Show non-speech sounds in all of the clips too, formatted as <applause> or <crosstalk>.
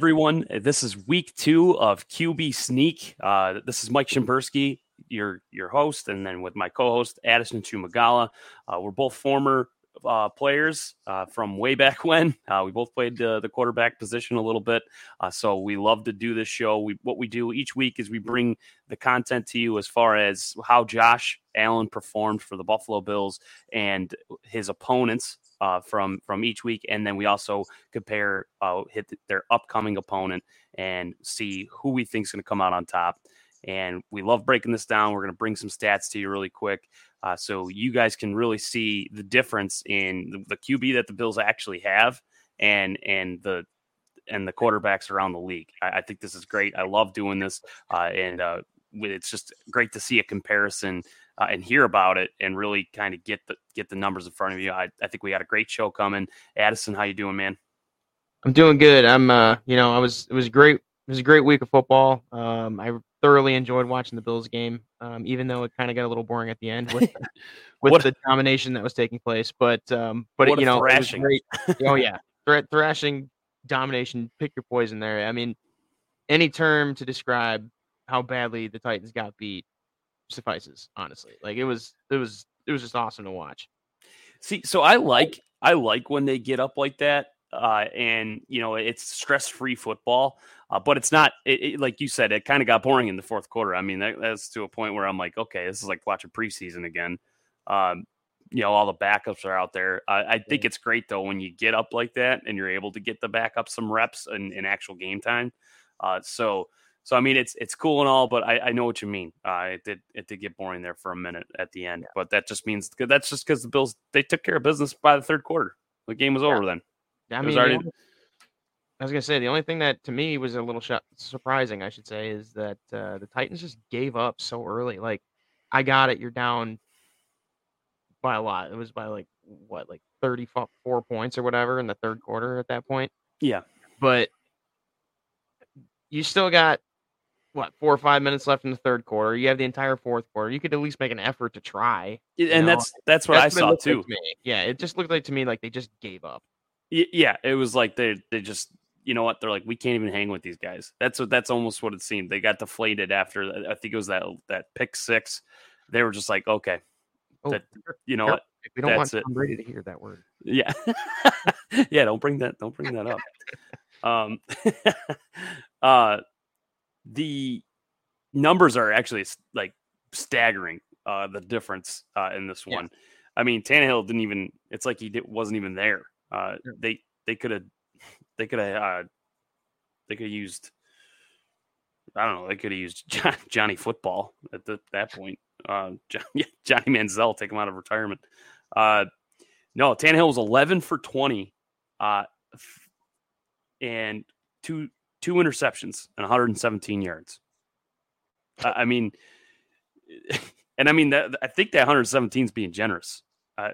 Everyone. This is week two of QB Sneak. Uh, this is Mike Shimbersky, your your host, and then with my co-host Addison Chumagala. Uh, we're both former uh, players uh, from way back when. Uh, we both played the, the quarterback position a little bit, uh, so we love to do this show. We what we do each week is we bring the content to you as far as how Josh Allen performed for the Buffalo Bills and his opponents uh, from from each week, and then we also compare uh, hit their upcoming opponent and see who we think is going to come out on top. And we love breaking this down. We're going to bring some stats to you really quick, uh, so you guys can really see the difference in the, the QB that the Bills actually have, and and the and the quarterbacks around the league. I, I think this is great. I love doing this, uh, and uh, it's just great to see a comparison uh, and hear about it and really kind of get the get the numbers in front of you. I, I think we got a great show coming. Addison, how you doing, man? I'm doing good. I'm uh you know, I was it was great it was a great week of football. Um I thoroughly enjoyed watching the Bills game, um, even though it kind of got a little boring at the end with <laughs> with what, the domination that was taking place. But um but it, you know, thrashing. It <laughs> oh yeah. Th- thrashing domination, pick your poison there. I mean, any term to describe how badly the Titans got beat suffices. Honestly, like it was, it was, it was just awesome to watch. See, so I like, I like when they get up like that, uh, and you know it's stress free football. Uh, but it's not it, it, like you said. It kind of got boring in the fourth quarter. I mean, that, that's to a point where I'm like, okay, this is like watching preseason again. Um, you know, all the backups are out there. Uh, I think it's great though when you get up like that and you're able to get the backup some reps in, in actual game time. Uh, so so I mean, it's it's cool and all, but I, I know what you mean. Uh, it did it did get boring there for a minute at the end, yeah. but that just means that's just because the Bills they took care of business by the third quarter. The game was yeah. over then. I mean, already... I was gonna say the only thing that to me was a little sh- surprising, I should say, is that uh, the Titans just gave up so early. Like, I got it, you're down by a lot. It was by like what, like thirty four points or whatever in the third quarter at that point. Yeah, but you still got what four or five minutes left in the third quarter. You have the entire fourth quarter. You could at least make an effort to try. And know? that's that's what that's I what saw too. Like to yeah, it just looked like to me like they just gave up. Yeah, it was like they they just you know what they're like we can't even hang with these guys. That's what that's almost what it seemed. They got deflated after I think it was that that pick six. They were just like okay, oh, that, you know what. We don't want Tom Brady to hear that word. Yeah, <laughs> yeah. Don't bring that. Don't bring that up. <laughs> um, <laughs> uh, the numbers are actually like staggering. Uh, the difference uh, in this one. Yeah. I mean, Tannehill didn't even. It's like he did, wasn't even there. Uh. They they could have they could have uh, they could have used. I don't know. They could have used <laughs> John, Johnny Football at the, that point. Uh, John, <laughs> yeah, Johnny Manziel, take him out of retirement. Uh, no, Tannehill was 11 for 20, uh, and two two interceptions and 117 yards. I mean, <laughs> and I mean that I think that 117 is being generous. Uh,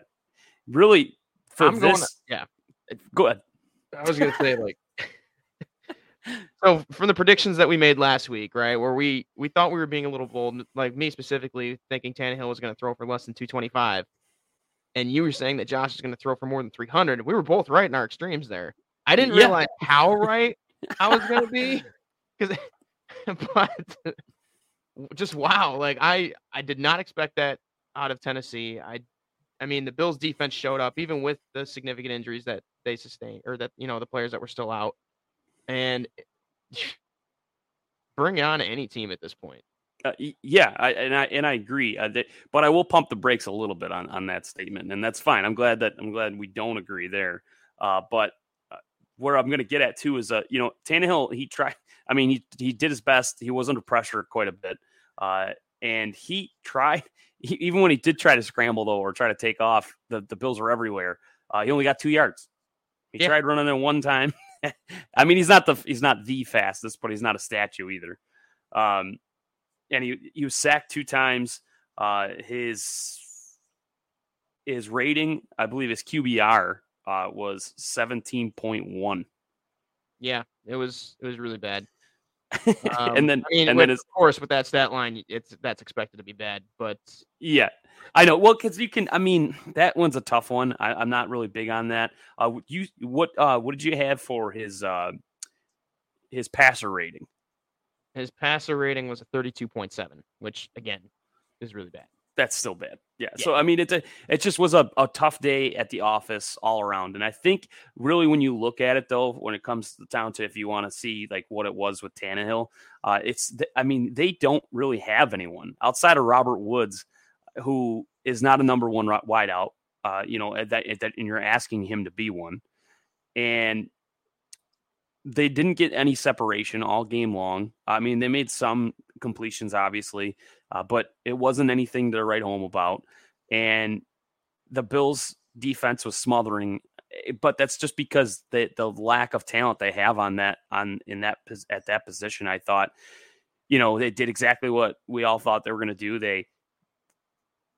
really, for I'm this, going, yeah. Go ahead. I was going to say like. <laughs> so from the predictions that we made last week, right, where we we thought we were being a little bold, like me specifically, thinking Tannehill was going to throw for less than 225, and you were saying that Josh is going to throw for more than 300. We were both right in our extremes there. I didn't yeah. realize how right I was gonna be, <laughs> because <laughs> but just wow, like I I did not expect that out of Tennessee. I I mean the Bills defense showed up even with the significant injuries that they sustained or that you know the players that were still out, and <sighs> bring on any team at this point. Uh, yeah, I, and I and I agree, uh, they, but I will pump the brakes a little bit on on that statement, and that's fine. I'm glad that I'm glad we don't agree there. Uh, but where I'm going to get at too is, uh, you know, Tannehill, he tried, I mean, he, he did his best. He was under pressure quite a bit. Uh, and he tried, he, even when he did try to scramble though, or try to take off, the, the Bills were everywhere. Uh, he only got two yards. He yeah. tried running it one time. <laughs> I mean, he's not the, he's not the fastest, but he's not a statue either. Um, and he, he was sacked two times. Uh, his, his rating, I believe his QBR uh, was 17.1. Yeah, it was it was really bad. <laughs> Um, and then I mean, and with, then of course with that stat line, it's that's expected to be bad. But yeah, I know. Well, because you can. I mean, that one's a tough one. I, am not really big on that. Uh, you what uh what did you have for his uh his passer rating. His passer rating was a 32.7, which again is really bad. That's still bad. Yeah. yeah. So I mean, it's a, it just was a, a tough day at the office all around. And I think really when you look at it though, when it comes down to if you want to see like what it was with Tannehill, uh, it's I mean they don't really have anyone outside of Robert Woods, who is not a number one wideout. Uh, you know that that and you're asking him to be one, and they didn't get any separation all game long. I mean, they made some completions, obviously, uh, but it wasn't anything to write home about. And the Bills' defense was smothering, eh, but that's just because the the lack of talent they have on that on in that at that position. I thought, you know, they did exactly what we all thought they were going to do. They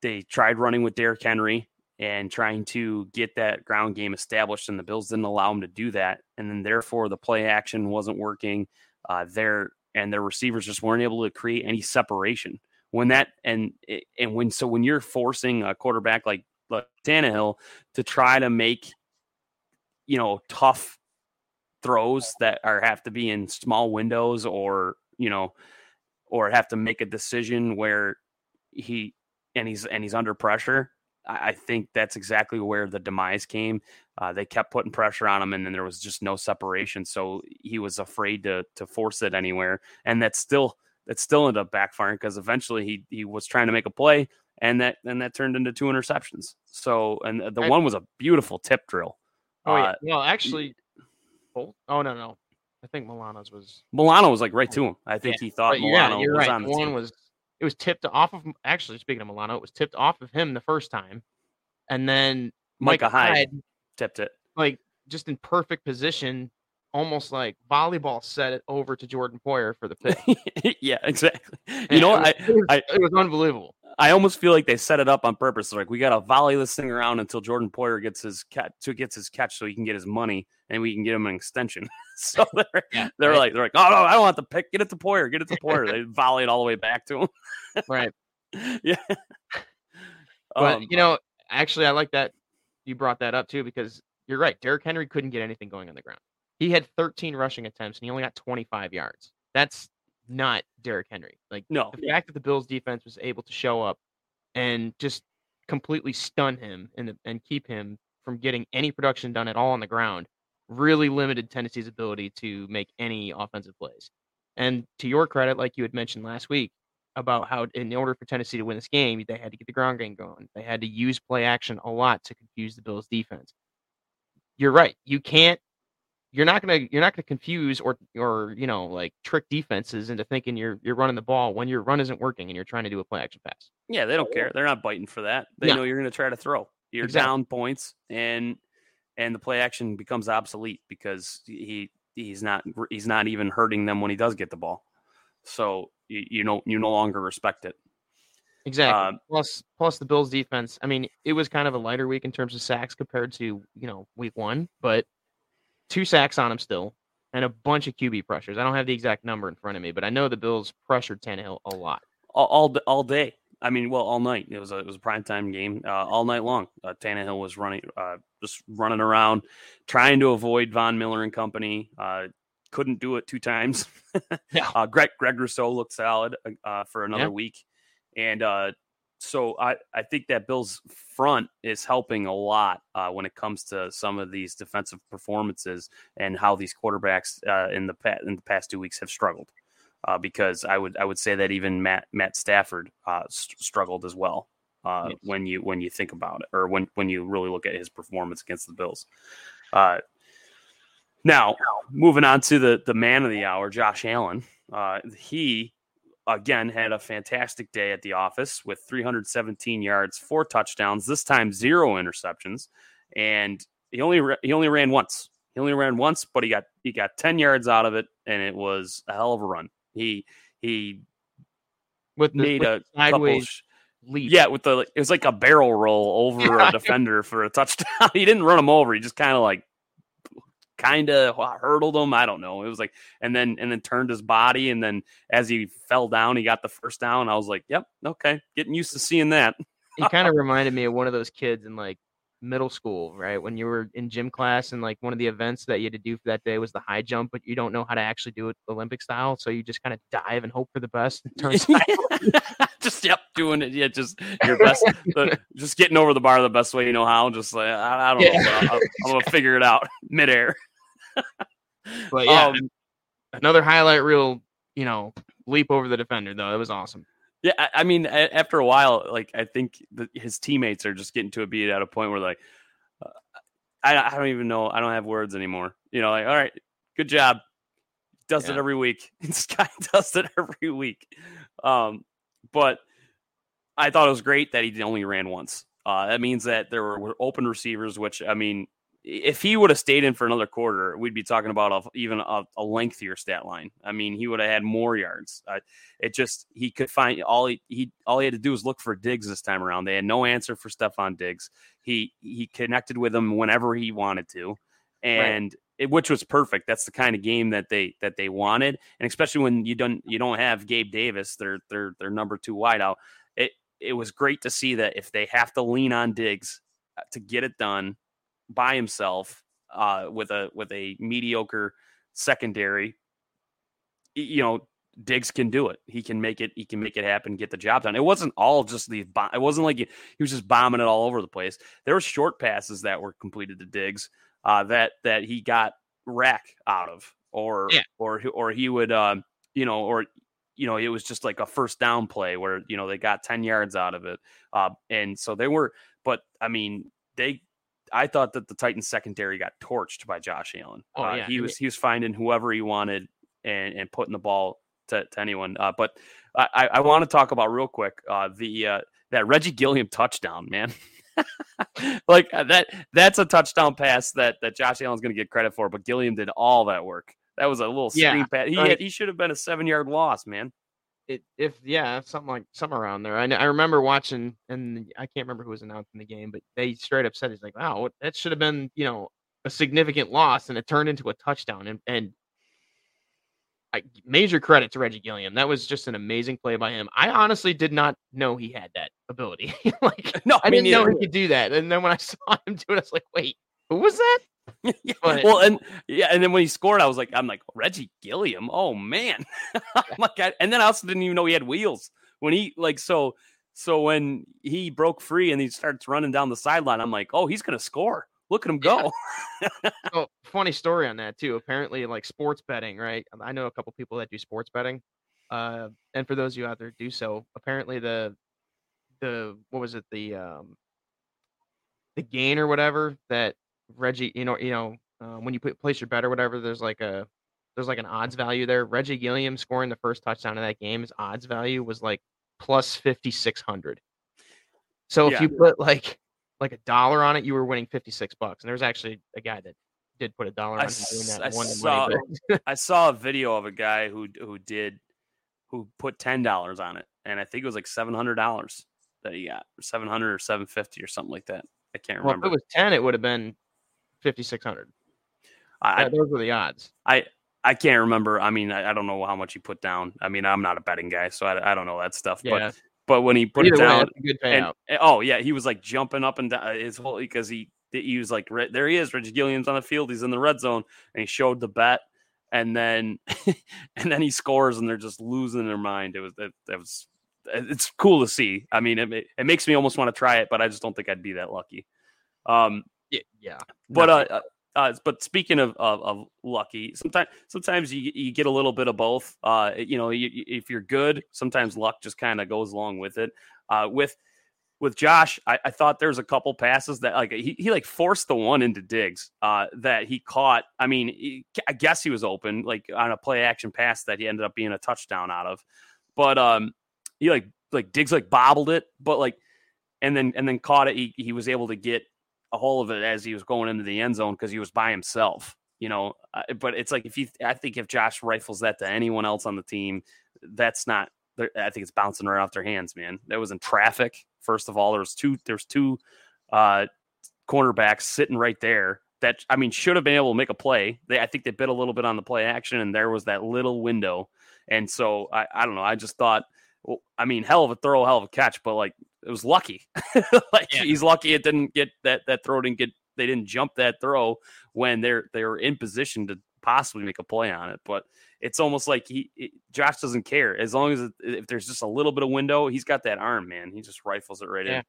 they tried running with Derrick Henry and trying to get that ground game established, and the Bills didn't allow them to do that, and then therefore the play action wasn't working. Uh, and their receivers just weren't able to create any separation when that and and when so when you're forcing a quarterback like like Tannehill to try to make you know tough throws that are have to be in small windows or you know or have to make a decision where he and he's and he's under pressure I think that's exactly where the demise came. Uh, they kept putting pressure on him, and then there was just no separation. So he was afraid to to force it anywhere, and that's still that still ended up backfiring because eventually he he was trying to make a play, and that and that turned into two interceptions. So and the one was a beautiful tip drill. Oh yeah, uh, well actually, oh no no, I think Milano's was Milano was like right to him. I think yeah. he thought Milano yeah, was right. on the one team. was it was tipped off of actually speaking of Milano, it was tipped off of him the first time, and then Micah Hyde, Hyde tipped it like just in perfect position, almost like volleyball set it over to Jordan Poyer for the <laughs> pick. yeah, exactly. <laughs> You know, I, it was, I it was unbelievable. I almost feel like they set it up on purpose. They're like, we got to volley this thing around until Jordan Poyer gets his catch, so gets his catch, so he can get his money, and we can get him an extension. <laughs> so they're, yeah, they're right. like, they're like, oh no, I don't want the pick. Get it to Poyer. Get it to Poyer. they volley it all the way back to him. right. Yeah. But um, you know, actually, I like that you brought that up too because you're right. Derrick Henry couldn't get anything going on the ground. He had 13 rushing attempts and he only got 25 yards. That's not Derrick Henry. Like no, the fact that the Bills defense was able to show up and just completely stun him and and keep him from getting any production done at all on the ground really limited Tennessee's ability to make any offensive plays. And to your credit, like you had mentioned last week about how in order for Tennessee to win this game, they had to get the ground game going. They had to use play action a lot to confuse the Bills defense. You're right. You can't you're not gonna you're not gonna confuse or or you know like trick defenses into thinking you're you're running the ball when your run isn't working and you're trying to do a play action pass. Yeah, they don't care. They're not biting for that. They no. know you're gonna try to throw. You're exactly. down points and and the play action becomes obsolete because he he's not he's not even hurting them when he does get the ball. So you, you know you no longer respect it. Exactly. Uh, plus, plus the Bills' defense. I mean, it was kind of a lighter week in terms of sacks compared to you know week one, but two sacks on him still, and a bunch of QB pressures. I don't have the exact number in front of me, but I know the Bills pressured Tannehill a lot. All all, all day. I mean, well, all night. It was a it was a prime time game. Uh, all night long, uh, Tannehill was running, uh, just running around, trying to avoid Von Miller and company. Uh, couldn't do it two times. yeah. <laughs> Uh, Greg Greg Rousseau looked solid uh, for another yeah. week, and so I, I think that Bill's front is helping a lot uh, when it comes to some of these defensive performances and how these quarterbacks uh, in the past, in the past two weeks have struggled. Uh, because I would I would say that even Matt Matt Stafford uh, st- struggled as well uh, yes. when you when you think about it or when when you really look at his performance against the Bills. Uh, now moving on to the the man of the hour, Josh Allen. he again had a fantastic day at the office with 317 yards, four touchdowns, this time zero interceptions, and he only he only ran once. He only ran once, but he got he got 10 yards out of it, and it was a hell of a run. He he with the, made with a sideways leap. Yeah, with the it was like a barrel roll over <laughs> yeah. a defender for a touchdown. <laughs> he didn't run him over. He just kind of like kind of hurdled him. I don't know. It was like, and then and then turned his body, and then as he fell down, he got the first down. I was like, yep, okay, getting used to seeing that. he <laughs> kind of reminded me of one of those kids in like middle school, right? When you were in gym class and like one of the events that you had to do for that day was the high jump, but you don't know how to actually do it Olympic style, so you just kind of dive and hope for the best. <laughs> just yep, doing it. Yeah, just your best. the, <laughs> just getting over the bar the best way you know how. Just like I, I don't yeah. know, I, am gonna figure it out <laughs> midair. but yeah, um, another highlight reel. You know, leap over the defender though. It was awesome. Yeah, I, I mean, after a while, like I think the, his teammates are just getting to a beat at a point where like, uh, I, I don't even know. I don't have words anymore. You know, like all right, good job. Does yeah. it every week. <laughs> This guy does it every week. Um, but I thought it was great that he only ran once. Uh, that means that there were open receivers, which I mean, if he would have stayed in for another quarter, we'd be talking about a, even a, a, lengthier stat line. I mean, he would have had more yards. Uh, it just he could find all he, he all he had to do was look for Diggs this time around. They had no answer for Stefon Diggs. He he connected with him whenever he wanted to, and right. it, which was perfect. That's the kind of game that they that they wanted, and especially when you don't you don't have Gabe Davis, their their their number two wideout. It it was great to see that if they have to lean on Diggs uh, to get it done by himself uh, with a with a mediocre secondary, you know, Diggs can do it. He can make it. He can make it happen. Get the job done. It wasn't all just the. It wasn't like he, he was just bombing it all over the place. There were short passes that were completed to Diggs uh, that that he got rack out of, or yeah. or or he would, um, you know, or you know, it was just like a first down play where you know they got ten yards out of it, uh, and so they were. But I mean, they I thought that the Titans secondary got torched by Josh Allen. Oh, uh, yeah. He was he was finding whoever he wanted and and putting the ball to, to anyone. Uh, but I, I want to talk about real quick uh, the uh, that Reggie Gilliam touchdown, man. <laughs> <laughs> like uh, that that's a touchdown pass that that Josh Allen's going to get credit for, but Gilliam did all that work. That was a little screen yeah, pass. He right. had, he should have been a seven yard loss, man it if yeah something like something around there. I, I remember watching and I can't remember who was announcing the game, but they straight up said it's like wow that should have been you know a significant loss and it turned into a touchdown and and I, major credit to Reggie Gilliam. That was just an amazing play by him. I honestly did not know he had that ability. <laughs> like no, I, didn't know he could do that. And then when I <laughs> saw him do it, I was like, wait, who was that? <laughs> yeah. Well, and yeah, and then when he scored, I was like, I'm like Reggie Gilliam. Oh man, like, I, and then I also didn't even know he had wheels when he like so. So when he broke free and he starts running down the sideline, I'm like, oh, he's gonna score. Look at him go. <laughs> Yeah. oh, funny story on that too. Apparently, like sports betting, right? I know a couple people that do sports betting. Uh, and for those of you out there do so, apparently the the what was it the um the gain or whatever that Reggie, you know, you know, uh, when you put place your bet or whatever, there's like a there's like an odds value there. Reggie Gilliam scoring the first touchdown of that game, his odds value was like plus fifty six hundred. So if yeah. you put like like a dollar on it, you were winning fifty six bucks. And there was actually a guy that did put a dollar on I, doing that. I saw, <laughs> I saw a video of a guy who who did who put ten dollars on it, and I think it was like seven hundred dollars that he got, or seven hundred or seven fifty or something like that. I can't remember. Well, if it was ten, it would have been 5600 I, those were the odds i i can't remember i mean I, I, don't know how much he put down i mean i'm not a betting guy so i, I don't know that stuff yeah. but but when he put Either it down way, good payout. And, oh yeah he was like jumping up and down uh, his whole because he he was like there he is reggie gilliam's on the field he's in the red zone and he showed the bet and then <laughs> and then he scores and they're just losing their mind it was it, it was it's cool to see i mean it, it makes me almost want to try it but i just don't think i'd be that lucky um yeah, yeah. But uh, uh, but speaking of, of, of lucky, sometimes sometimes you you get a little bit of both. Uh, you know, you, if you're good, sometimes luck just kind of goes along with it. Uh, with with Josh, I, I, thought there's a couple passes that like he, he like forced the one into Diggs uh, that he caught. I mean, he, I guess he was open like on a play action pass that he ended up being a touchdown out of. But um, he like like Diggs like bobbled it, but like and then and then caught it. He he was able to get a hold of it as he was going into the end zone because he was by himself. You know, uh, but it's like if you, I think if Josh rifles that to anyone else on the team, that's not. I think it's bouncing right off their hands, man. That was in traffic. First of all, there's two. There's two uh, cornerbacks sitting right there. That I mean, should have been able to make a play. They, I think they bit a little bit on the play action, and there was that little window. And so I, I don't know. I just thought, well, I mean, hell of a throw, hell of a catch, but like it was lucky. <laughs> like yeah. he's lucky it didn't get that that throw didn't get they didn't jump that throw when they're they were in position to possibly make a play on it. But it's almost like he it, Josh doesn't care as long as it, if there's just a little bit of window, he's got that arm, man. He just rifles it right yeah. in.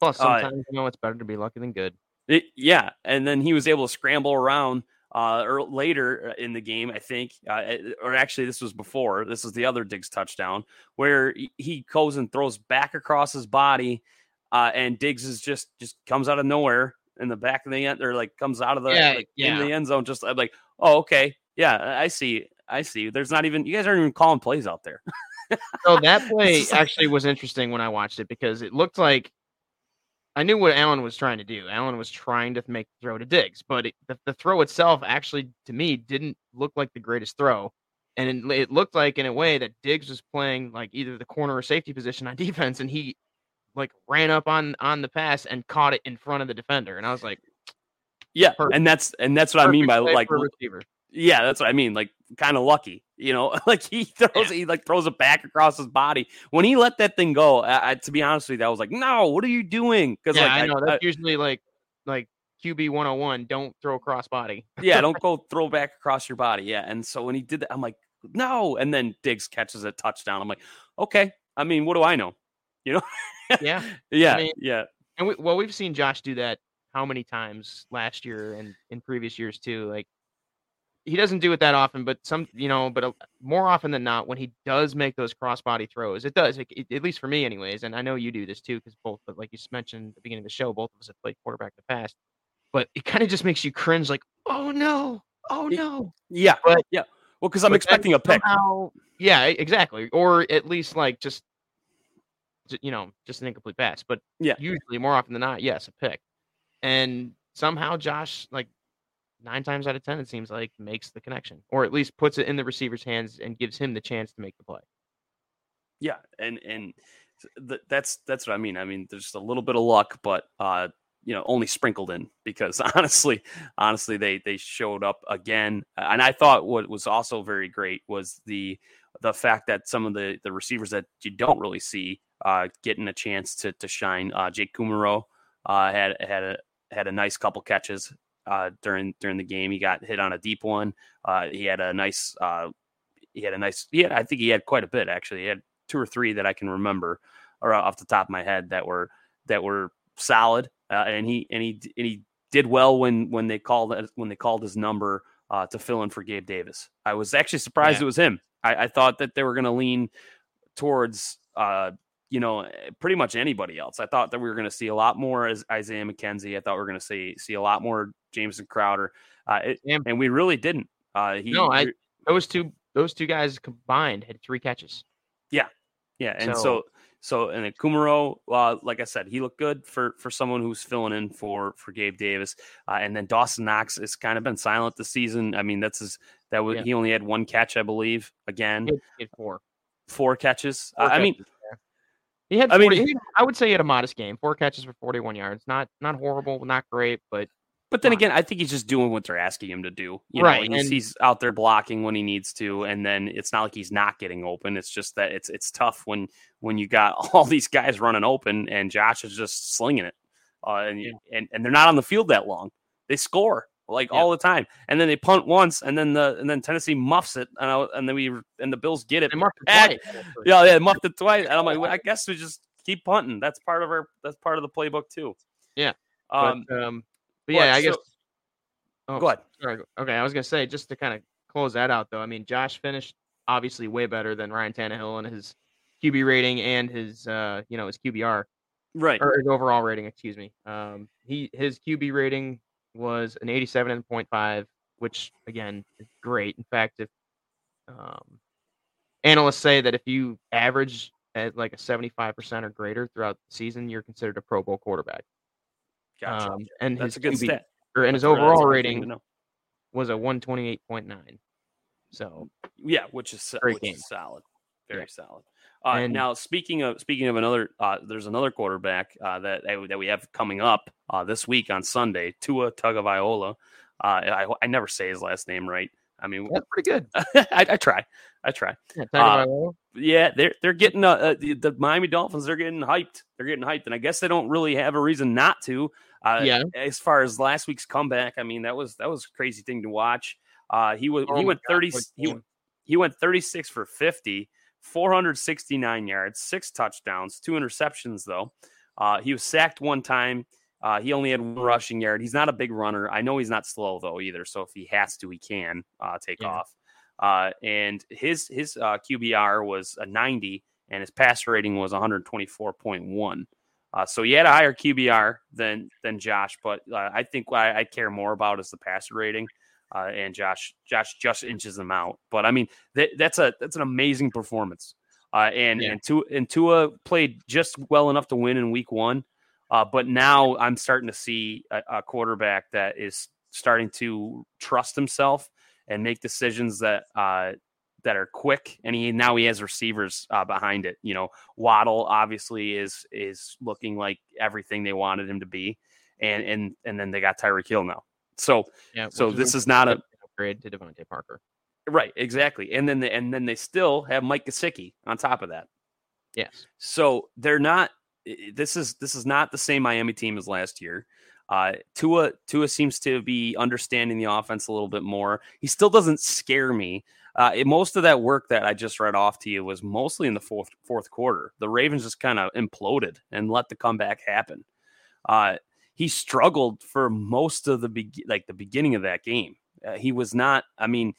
Plus, uh, sometimes uh, you know it's better to be lucky than good. It, yeah, and then he was able to scramble around uh, or later uh, in the game, I think, uh, eh, or actually, this was before. This is the other Diggs touchdown where he goes and throws back across his body, uh, and Diggs is just just comes out of nowhere in the back of the end, or like comes out of the yeah, like, yeah. in the end zone. Just I'm like, oh, okay, yeah, I see, I see. There's not even you guys aren't even calling plays out there. so that <laughs> play actually was interesting when I watched it because it looked like I knew what Allen was trying to do. Allen was trying to make the throw to Diggs, but it, the, the throw itself actually, to me, didn't look like the greatest throw. And it, it, looked like, in a way, that Diggs was playing like either the corner or safety position on <laughs> defense, and he like ran up on on the pass and caught it in front of the defender. And I was like, yeah, perfect. and that's and that's what perfect I mean by like receiver. Yeah, that's what I mean. Like kind of lucky, you know. <laughs> like he throws, yeah. he like throws it back across his body. When he let that thing go, I, I, to be honest with you, I was like, no, what are you doing? Because yeah, like, I know I, that's usually like like QB 101. Don't throw cross body. <laughs> yeah, don't go throw back across your body. Yeah, and so when he did that, I'm like, no. And then Diggs catches a touchdown. I'm like, okay. I mean, what do I know? <laughs> You know? yeah, yeah, I mean, yeah. And we, well, we've seen Josh do that how many times last year and in previous years too. Like he doesn't do it that often, but some, you know, but uh, more often than not, when he does make those crossbody throws, it does, it, it, at least for me, anyways. And I know you do this too, because both, but like you mentioned at the beginning of the show, both of us have played quarterback in the past. But it kind of just makes you cringe, like, oh no, oh no. Yeah, but yeah. Well, because I'm expecting a pick. Somehow, yeah, exactly, or at least like just, you know, just an incomplete pass. But yeah, usually more often than not, yes, a pick. And somehow Josh like nine times out of ten, it seems like makes the connection, or at least puts it in the receiver's hands and gives him the chance to make the play. Yeah, and and th- that's that's what I mean. I mean, there's just a little bit of luck, but uh, you know, only sprinkled in because <laughs> honestly, honestly, they they showed up again, and I thought what was also very great was the the fact that some of the the receivers that you don't really see uh, getting a chance to to shine. Uh, Jake Kumerow uh, had had a had a nice couple catches uh, during during the game. He got hit on a deep one. Uh, he had a nice. Uh, he had a nice. Yeah, I think he had quite a bit actually. He had two or three that I can remember, or off the top of my head that were that were solid. Uh, and he and he and he did well when when they called when they called his number uh, to fill in for Gabe Davis. I was actually surprised yeah. it was him. I, I, thought that they were going to lean towards uh, you know, eh, pretty much anybody else. I thought that we were going to see a lot more as Isaiah McKenzie. I thought we were going to see see a lot more Jamison Crowder, uh, it, and we really didn't. Uh, he, no, I those two those two guys combined had three catches. Yeah, yeah, and so so, so and then Kumerow, uh, like I said, he looked good for for someone who's filling in for for Gabe Davis, uh, and then Dawson Knox has kind of been silent this season. I mean, that's his that was yeah. he only had one catch, I believe. Again, he had four, four catches. Four uh, catches. I mean he had. 40, I mean, I would say he had a modest game. Four catches for 41 yards. Not not horrible, not great, but. But then again, I think he's just doing what they're asking him to do. You right, know, he's, and, he's out there blocking when he needs to, and then it's not like he's not getting open. It's just that it's it's tough when when you got <laughs> all these guys running open and Josh is just slinging it, uh, and, yeah. and and they're not on the field that long. They score like yeah. all the time. And then they punt once, and then the and then Tennessee muffs it, and I, and then we and the Bills get it. They muffed it twice. Yeah, yeah, muffed it twice. And I'm like, well, I guess we just keep punting. That's part of our that's part of the playbook too. Yeah. Um. But, um, but yeah, I guess. oh, go ahead. Sorry. Okay, I was gonna say just to kind of close that out though. I mean, Josh finished obviously way better than Ryan Tannehill and his QB rating and his uh you know his QBR. Right. Or his overall rating, excuse me. Um, he his QB rating was an 87.5, which again is great. In fact, if um, analysts say that if you average at like a 75% or greater throughout the season, you're considered a Pro Bowl quarterback. Gotcha. Um, and that's his a good QB, stat. Or, and his overall rating was a 128.9. So yeah, which is which game. is solid, very yeah. solid. Uh, and, now, speaking of speaking of another, uh, there's another quarterback uh, that that we have coming up uh, this week on Sunday, Tua Tagovailoa. Uh, I, I never say his last name right. I mean, that's pretty good. <laughs> I, I, try. I try. Yeah, Uh, Yeah, they're they're getting the, the Miami Dolphins. They're getting hyped. They're getting hyped, and I guess they don't really have a reason not to. Uh, Yeah. As far as last week's comeback, I mean that was that was a crazy thing to watch. Uh, he was Oh he went God, thirty. He, he went thirty six for 50, 469 yards, six touchdowns, two interceptions though. Uh, he was sacked one time. Uh, he only had one rushing yard. He's not a big runner. I know he's not slow though either. So if he has to, he can uh, take Yeah. off. Uh, and his his uh, QBR was a 90, and his passer rating was 124.1. Uh, so he had a higher QBR than than Josh, but uh, I think what I, I care more about is the passer rating. Uh, and Josh Josh just inches them out. But I mean that, that's a that's an amazing performance. Uh, and Yeah. and Tua, and Tua played just well enough to win in week one. Uh, but now I'm starting to see a, a quarterback that is starting to trust himself and make decisions that uh, that are quick. And he now he has receivers uh, behind it. You know, Waddle obviously is is looking like everything they wanted him to be, and and and then they got Tyreek Hill now. So Yeah. so this is not a upgrade to DeVante Parker. right exactly. And then they, and then they still have Mike Gesicki on top of that. Yes. So they're not. This is this is not the same Miami team as last year. Uh, Tua Tua seems to be understanding the offense a little bit more. He still doesn't scare me. Uh, it- most of that work that I just read off to you was mostly in the fourth fourth quarter. The Ravens just kind of imploded and let the comeback happen. Uh, he struggled for most of the be- like the beginning of that game. Uh, he was not. I mean,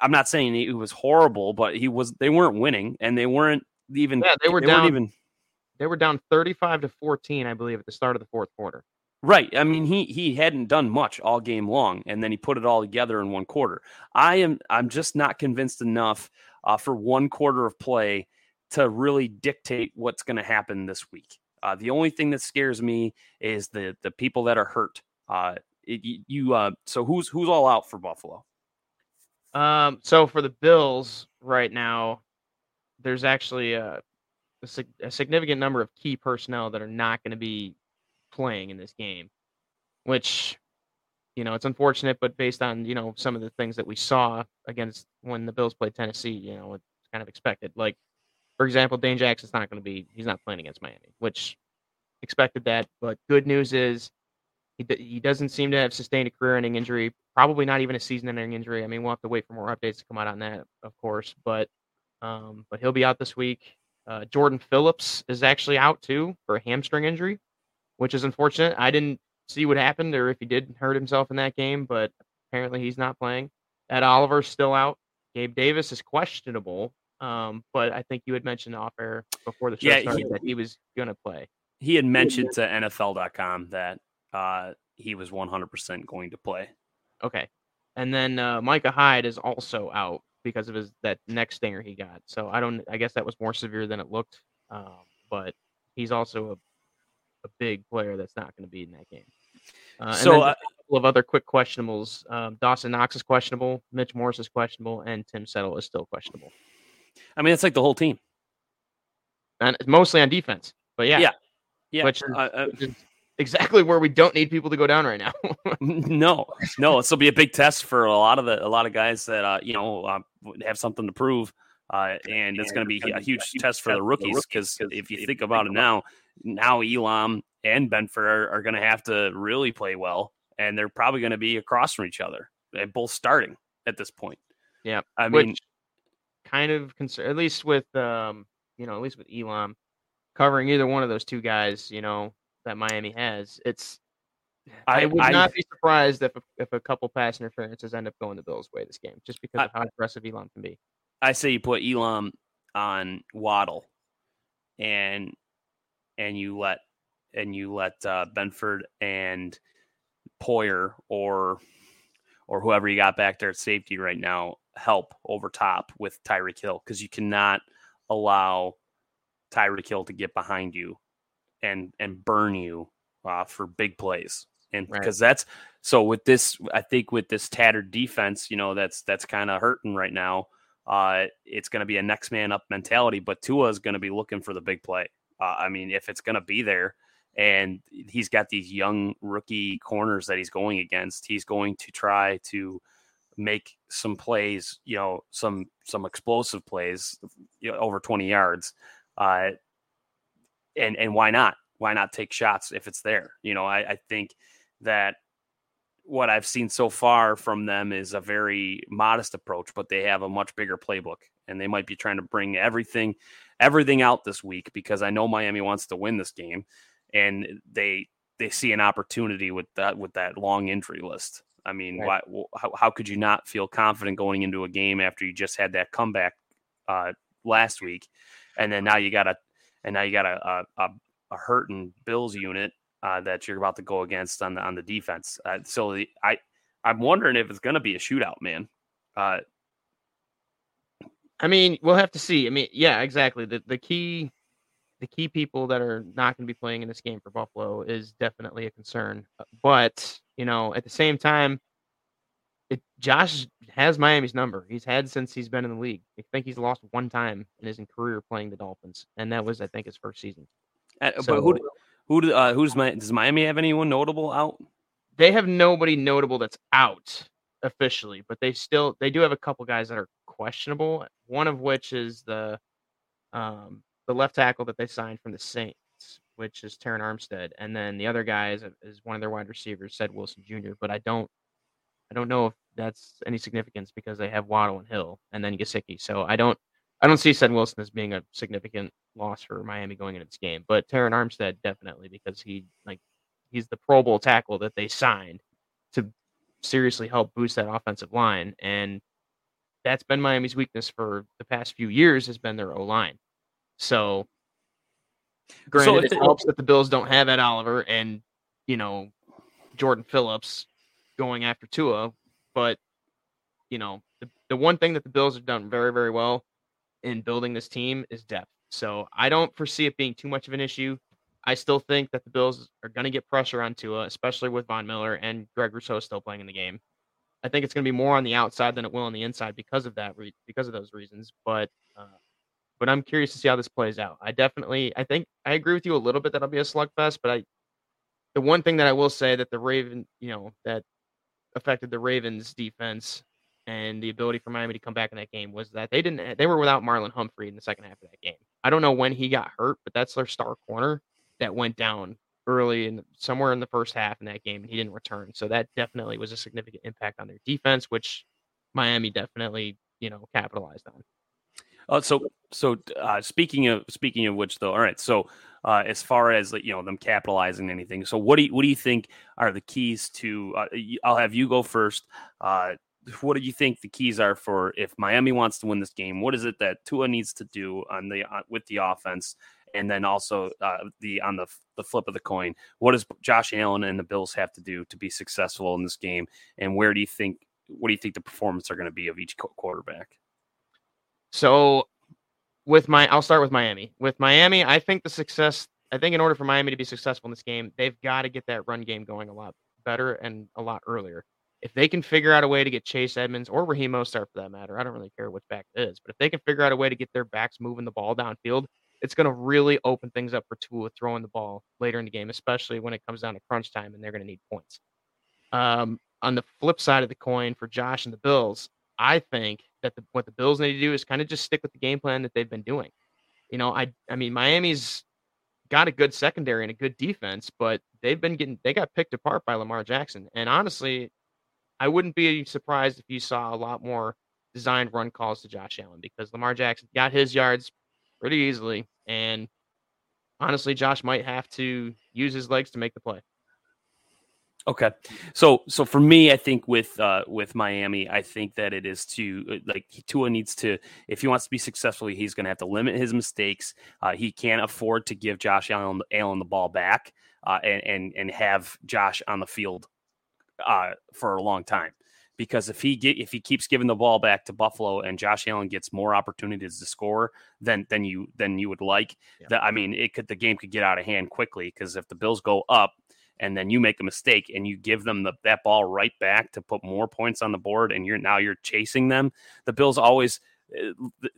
I'm not saying he was horrible, but he was. They weren't winning, and they weren't even. Yeah, they were weren't down- even. They were down 35 to 14, I believe, at the start of the fourth quarter. Right. I mean, he he hadn't done much all game long, and then he put it all together in one quarter. I am I'm just not convinced enough uh, for one quarter of play to really dictate what's going to happen this week. Uh, the only thing that scares me is the the people that are hurt. Uh, it, you- uh, so who's who's all out for Buffalo? Um, so for the Bills right now, there's actually a, a, sig- a significant number of key personnel that are not going to be playing in this game, which, you know, it's unfortunate, but based on, you know, some of the things that we saw against when the Bills played Tennessee, you know, it's kind of expected. Like, for example, Dane Jackson's not going to be, he's not playing against Miami, which expected that. But good news is he he doesn't seem to have sustained a career-ending injury. Probably not even a season-ending injury. I mean, we'll have to wait for more updates to come out on that, of course. But um, but he'll be out this week. Uh, Jordan Phillips is actually out too for a hamstring injury, which is unfortunate. I didn't see what happened or if he did hurt himself in that game, but apparently he's not playing. Ed Oliver's still out. Gabe Davis is questionable, um, but I think you had mentioned off air before the show Yeah, he- started that he was going to play. He had mentioned to NFL.com that uh, he was 100% going to play. Okay. And then uh, Micah Hyde is also out because of his that neck stinger he got. So I don't. I guess that was more severe than it looked. Um, but he's also a, a big player that's not going to be in that game. Uh, and So, then uh, a couple of other quick questionables. Um, Dawson Knox is questionable. Mitch Morse is questionable, and Tim Settle is still questionable. I mean, it's like the whole team. And mostly on defense. But yeah, Yeah. Yeah. Which is- uh, uh, which is exactly where we don't need people to go down right now. <laughs> no, no, this will be a big test for a lot of the a lot of guys that uh, you know uh, have something to prove, uh, and it's going to be a huge test for the rookies because if you think about it now, now Elam and Benford are, are going to have to really play well, and they're probably going to be across from each other, They're both starting at this point. Yeah, I mean, which kind of concerned, at least with um you know at least with Elam covering either one of those two guys you know that Miami has it's I, I- would I- not be surprised if a, if a couple pass interferences end up going the Bills' way this game just because I- of how aggressive Elam can be. I say you put Elam on Waddle, and and you let and you let uh, Benford and Poyer or or whoever you got back there at safety right now help over top with Tyreek Hill because you cannot allow Tyreek Hill to get behind you and and burn you uh, for big plays and Right. because that's so with this I think with this tattered defense you know that's that's kind of hurting right now uh, it's going to be a next man up mentality, but Tua is going to be looking for the big play. Uh, I mean, if it's going to be there, and he's got these young rookie corners that he's going against, he's going to try to make some plays, you know, some some explosive plays, you know, over 20 yards. Uh, and and why not? Why not take shots if it's there? You know, I, I think that what I've seen so far from them is a very modest approach, but they have a much bigger playbook, and they might be trying to bring everything everything out this week because I know Miami wants to win this game, and they they see an opportunity with that with that long injury list. I mean, right. why, how, how could you not feel confident going into a game after you just had that comeback uh, last week, and then now you got a and now you got a a, a hurting Bills unit uh, that you're about to go against on the on the defense. Uh, so the, I I'm wondering if it's going to be a shootout, man. Uh, I mean, we'll have to see. I mean, yeah, exactly. The the key the key people that are not going to be playing in this game for Buffalo is definitely a concern. Uh, but you know, at the same time, it, Josh has Miami's number. He's had since he's been in the league. I think he's lost one time in his career playing the Dolphins, and that was, I think, his first season. Uh, so, but who who uh, who's my does Miami have anyone notable out? They have nobody notable that's out officially, but they still they do have a couple guys that are questionable. One of which is the um the left tackle that they signed from the Saints, which is Terron Armstead, and then the other guy is, uh, is one of their wide receivers, Ced Wilson Jr. But I don't I don't know if that's any significance because they have Waddle and Hill, and then Gesicki. So I don't I don't see Ced Wilson as being a significant loss for Miami going into this game, but Terron Armstead definitely because he like he's the Pro Bowl tackle that they signed to seriously help boost that offensive line, and that's been Miami's weakness for the past few years has been their O line. So, granted, so it helps that the Bills don't have Ed Oliver and you know Jordan Phillips going after Tua, but you know the, the one thing that the Bills have done very very well in building this team is depth. So I don't foresee it being too much of an issue. I still think that the Bills are going to get pressure on Tua, especially with Von Miller and Greg Rousseau still playing in the game. I think it's going to be more on the outside than it will on the inside because of that, re- because of those reasons. But, uh, but I'm curious to see how this plays out. I definitely, I think I agree with you a little bit that it'll be a slugfest. But I, the one thing that I will say that the Raven, you know, that affected the Ravens defense and the ability for Miami to come back in that game was that they didn't eh, they were without Marlon Humphrey in the second half of that game. I don't know when he got hurt, but that's their star corner that went down early in somewhere in the first half in that game and he didn't return. So that definitely was a significant impact on their defense, which Miami definitely, you know, capitalized on. Uh, so so uh, speaking of speaking of which though, all right. So uh, as far as you know them capitalizing anything, so what do you, what do you think are the keys to? Uh, I'll have you go first. Uh, what do you think the keys are for if Miami wants to win this game? What is it that Tua needs to do on the uh, with the offense, and then also the on the the flip of the coin? What does Josh Allen and the Bills have to do to be successful in this game? And where do you think what do you think the performance are going to be of each quarterback? So, with my, I'll start with Miami. With Miami, I think the success. I think in order for Miami to be successful in this game, they've got to get that run game going a lot better and a lot earlier if they can figure out a way to get Chase Edmonds or Raheem Mostert for that matter, I don't really care which back it is, but if they can figure out a way to get their backs moving the ball downfield, it's going to really open things up for Tua throwing the ball later in the game, especially when it comes down to crunch time and they're going to need points. Um, on the flip side of the coin for Josh and the Bills, I think that the, what the Bills need to do is kind of just stick with the game plan that they've been doing. You know, I I mean Miami's got a good secondary and a good defense, but they've been getting they got picked apart by Lamar Jackson. And honestly, I wouldn't be surprised if you saw a lot more designed run calls to Josh Allen because Lamar Jackson got his yards pretty easily. And honestly, Josh might have to use his legs to make the play. Okay, so so for me, I think with uh, with Miami, I think that it is to uh, like Tua needs to if he wants to be successful, he's going to have to limit his mistakes. Uh, he can't afford to give Josh Allen, Allen the ball back uh, and and and have Josh on the field uh, for a long time. Because if he get if he keeps giving the ball back to Buffalo and Josh Allen gets more opportunities to score than than you than you would like, yeah. that I mean, it could the game could get out of hand quickly. Because if the Bills go up and then you make a mistake and you give them the, that ball right back to put more points on the board, and you're now you're chasing them, the Bills always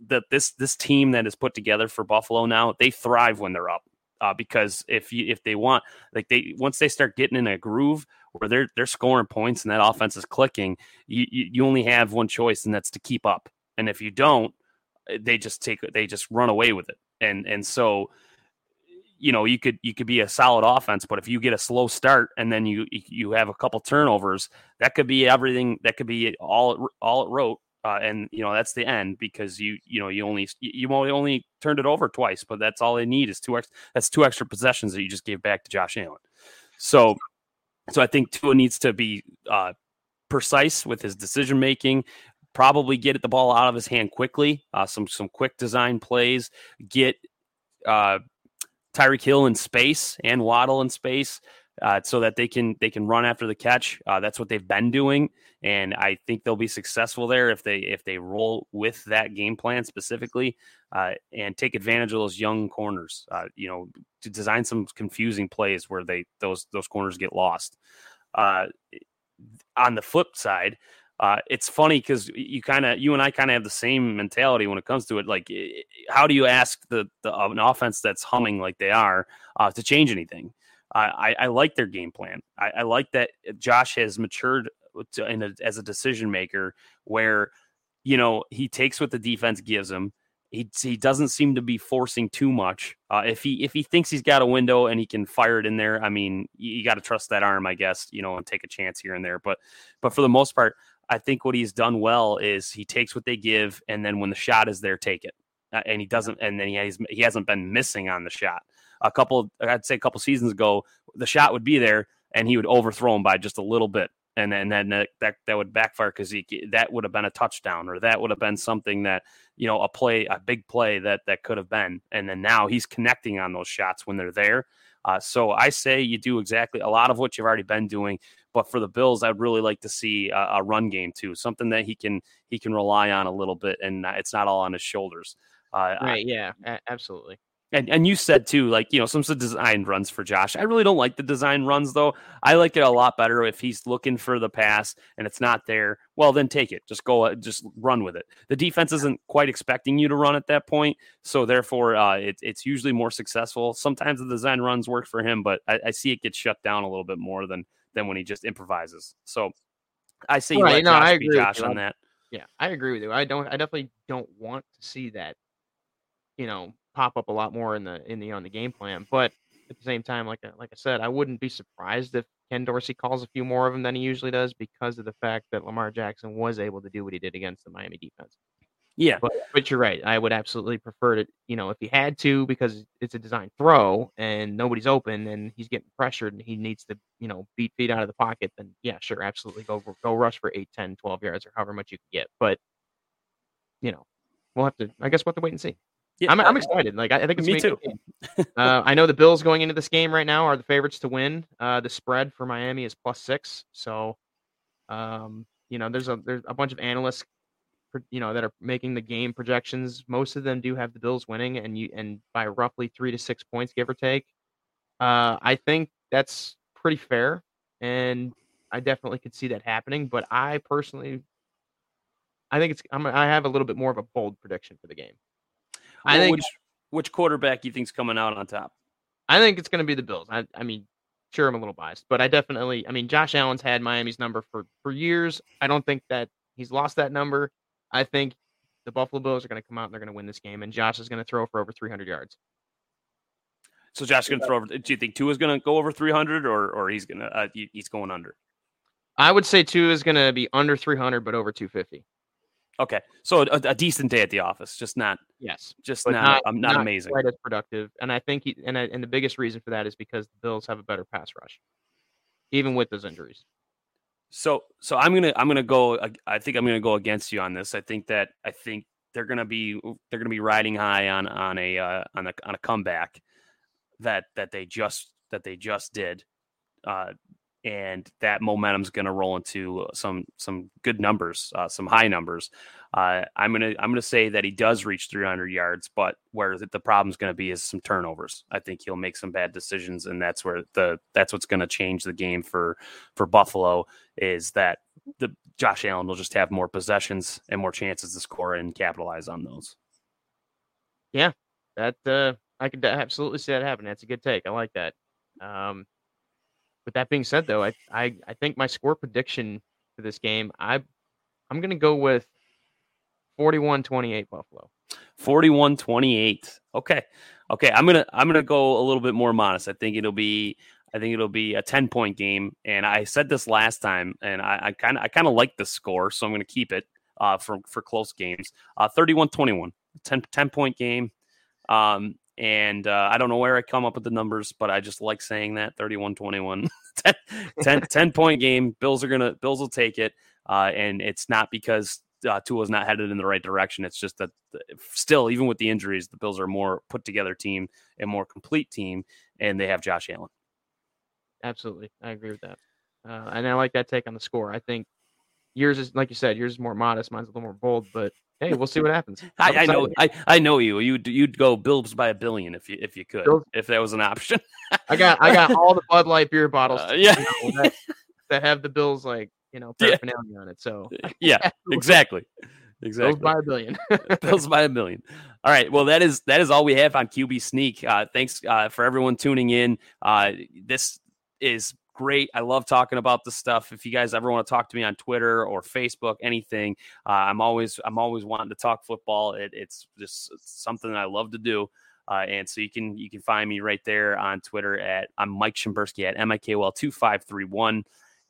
that this this team that is put together for Buffalo now they thrive when they're up uh, because if you if they want like they once they start getting in a groove where they're they're scoring points and that offense is clicking, you you, only have one choice and that's to keep up. And if you don't, they just take they just run away with it. And and so you know you could you could be a solid offense but if you get a slow start and then you you have a couple turnovers that could be everything that could be all all it wrote uh, and you know that's the end because you you know you only you only only turned it over twice, but that's all they need is two extra. That's two extra possessions that you just gave back to Josh Allen. So, so I think Tua needs to be uh, precise with his decision making. Probably get the ball out of his hand quickly. Uh, some some quick design plays. Get uh, Tyreek Hill in space and Waddle in space uh, so that they can they can run after the catch. Uh, that's what they've been doing, and I think they'll be successful there if they if they roll with that game plan specifically uh, and take advantage of those young corners. Uh, you know, to design some confusing plays where they those those corners get lost. Uh, on the flip side. Uh, it's funny because you kind of you and I kind of have the same mentality when it comes to it. Like, how do you ask the, the an offense that's humming like they are to change anything? I, I like their game plan. I, I, like that Josh has matured to, a, as a decision maker, where you know he takes what the defense gives him. He he doesn't seem to be forcing too much. Uh, if he if he thinks he's got a window and he can fire it in there, I mean, you, you got to trust that arm, I guess, you know, and take a chance here and there. But but for the most part, I think what he's done well is he takes what they give, and then when the shot is there, take it. Uh, and he doesn't, and then he has, he hasn't been missing on the shot a couple, I'd say a couple seasons ago, the shot would be there and he would overthrow him by just a little bit. And then, and then that, that would backfire because that would have been a touchdown or that would have been something that, you know, a play, a big play that that could have been. And then now he's connecting on those shots when they're there. Uh, so I say you do exactly a lot of what you've already been doing. But for the Bills, I'd really like to see a, a run game too, something that he can he can rely on a little bit, and it's not all on his shoulders. Uh, right? I, yeah, absolutely. And and you said too, like you know, some of the design runs for Josh. I really don't like the design runs though. I like it a lot better if he's looking for the pass and it's not there. Well, then take it. Just go. Just run with it. The defense isn't quite expecting you to run at that point, so therefore, uh, it, it's usually more successful. Sometimes the design runs work for him, but I, I, see it get shut down a little bit more than than when he just improvises. So I you right, no, Josh I agree Josh on that. Yeah, I agree with you. I don't. I definitely don't want to see that. You know, pop up a lot more in the in the on the game plan. But at the same time, like uh, like I said, I wouldn't be surprised if Ken Dorsey calls a few more of them than he usually does because of the fact that Lamar Jackson was able to do what he did against the Miami defense. Yeah, but, but you're right. I would absolutely prefer to, you know, if he had to, because it's a design throw and nobody's open and he's getting pressured and he needs to, you know, beat feet out of the pocket, then yeah, sure, absolutely go go rush for 8, 10, 12 yards or however much you can get. But, you know, we'll have to, I guess we'll have to wait and see. Yeah, I'm, I'm excited. Like I, think it's me too. <laughs> uh, I know the Bills going into this game right now are the favorites to win. Uh, the spread for Miami is plus six. So, um, you know, there's a there's a bunch of analysts, you know, that are making the game projections. Most of them do have the Bills winning, and you and by roughly three to six points, give or take. Uh, I think that's pretty fair, and I definitely could see that happening. But I personally, I think it's I'm, I have a little bit more of a bold prediction for the game. I think which which quarterback you think's coming out on top? I think it's going to be the Bills. I, I mean, sure, I'm a little biased, but I definitely, I mean, Josh Allen's had Miami's number for for years. I don't think that he's lost that number. I think the Buffalo Bills are going to come out and they're going to win this game, and Josh is going to throw for over 300 yards. So Josh is going to throw over. Do you think Tua is going to go over 300, or or he's going to uh, he's going under? I would say Tua is going to be under 300, but over 250. Okay, so a, a, decent day at the office, just not yes, just not not, um, not, not amazing, quite as productive. And I think he and I, and the biggest reason for that is because the Bills have a better pass rush, even with those injuries. So so I'm gonna I'm gonna go. I think I'm gonna go against you on this. I think that I think they're gonna be they're gonna be riding high on on a uh, on a on a comeback that that they just that they just did. Uh, and that momentum's going to roll into some some good numbers, uh, some high numbers. Uh, I'm gonna I'm gonna say that he does reach 300 yards, but where the, problem's going to be is some turnovers. I think he'll make some bad decisions, and that's where the that's what's going to change the game for for Buffalo is that the Josh Allen will just have more possessions and more chances to score and capitalize on those. Yeah, that uh, I could absolutely see that happen. That's a good take. I like that. Um, with that being said, though, I I, I think my score prediction for this game, I I'm gonna go with 41-28 Buffalo. 41-28. Okay. Okay. I'm gonna I'm gonna go a little bit more modest. I think it'll be I think it'll be a 10 point game. And I said this last time, and I kind of I kind of like the score, so I'm gonna keep it uh, for for close games. Uh, 31-21, 10, 10 point game. Um, and uh, I don't know where I come up with the numbers, but I just like saying that 31 21, <laughs> 10, 10, 10, point game. Bills are going to, Bills will take it. Uh, and it's not because uh, Tua's not headed in the right direction. It's just that still, even with the injuries, the Bills are more put together team and more complete team, and they have Josh Allen. Absolutely. I agree with that. Uh, and I like that take on the score. I think yours is, like you said, yours is more modest. Mine's a little more bold, but hey, we'll see what happens. <laughs> I, I, know, I, I know you. You'd you'd go Bills by a billion if you if you could, Bills. if that was an option. I got I got all the Bud Light beer <laughs> bottles, uh, yeah, you know, that, that, have the Bills like you know paraphernalia yeah. on it. So <laughs> yeah, exactly. Exactly. Bills by a billion. Bills by a million. All right. Well, that is that is all we have on QB Sneak. Uh, thanks uh, for everyone tuning in. Uh, this is great. I love talking about this stuff. If you guys ever want to talk to me on Twitter or Facebook, anything, uh, I'm always I'm always wanting to talk football. It, it's just something I love to do. Uh, and so you can you can find me right there on Twitter at I'm Mike Shimbursky at MIKL two five three one,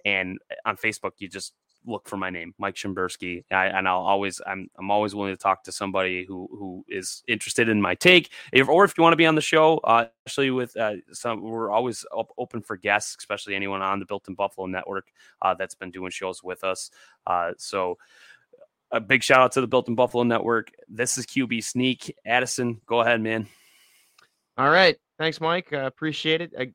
and on Facebook you just look for my name, Mike Shimbursky, and I'll always I'm I'm always willing to talk to somebody who who is interested in my take, if, or if you want to be on the show, uh, especially with uh, some we're always op- open for guests, especially anyone on the Built in Buffalo network uh, that's been doing shows with us. Uh, so. A big shout out to the Built in Buffalo network. This is QB Sneak. Addison, go ahead, man. All right. Thanks, Mike. I appreciate it. I,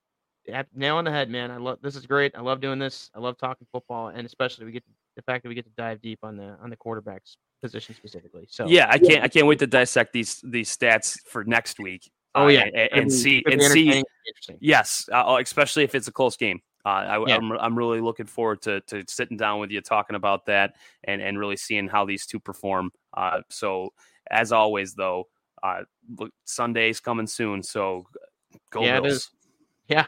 nail on the head, man. I love this is great. I love doing this. I love talking football, and especially we get the fact that we get to dive deep on the on the quarterbacks position specifically. So yeah, I can't I can't wait to dissect these these stats for next week. Oh yeah, uh, and, and see and see. Yes, uh, especially if it's a close game. Uh, I, yeah. I'm, I'm really looking forward to to sitting down with you, talking about that, and and really seeing how these two perform. Uh, so as always, though, uh, Sunday's coming soon, so go yeah, Bills. Yeah,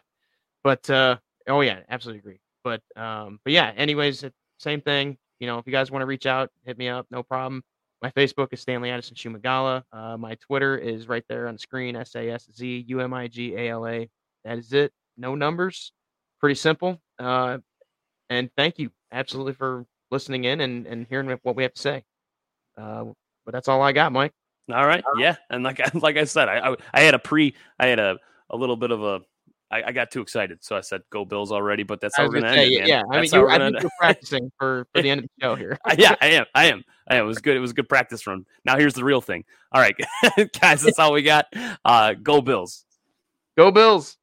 but uh, oh yeah, absolutely agree. But um, but yeah, anyways, same thing. You know, if you guys want to reach out, hit me up, no problem. My Facebook is Stanley Addison Szumigala. Uh, my Twitter is right there on the screen, S A S Z U M I G A L A. That is it. No numbers. Pretty simple. Uh, and thank you absolutely for listening in and, and hearing what we have to say. Uh, but that's all I got, Mike. All right. Yeah. And like, <laughs> like I said, I, I, I had a pre, I had a, a little bit of a I, I, got too excited, so I said "Go Bills" already. But that's how we're gonna say, end it. Yeah, I mean, you, I think you're <laughs> practicing for, for the end of the show here. yeah, I am. I am. I am. It was good. It was a good practice run. Now here's the real thing. All right, <laughs> guys, that's all we got. Uh, go Bills. Go Bills.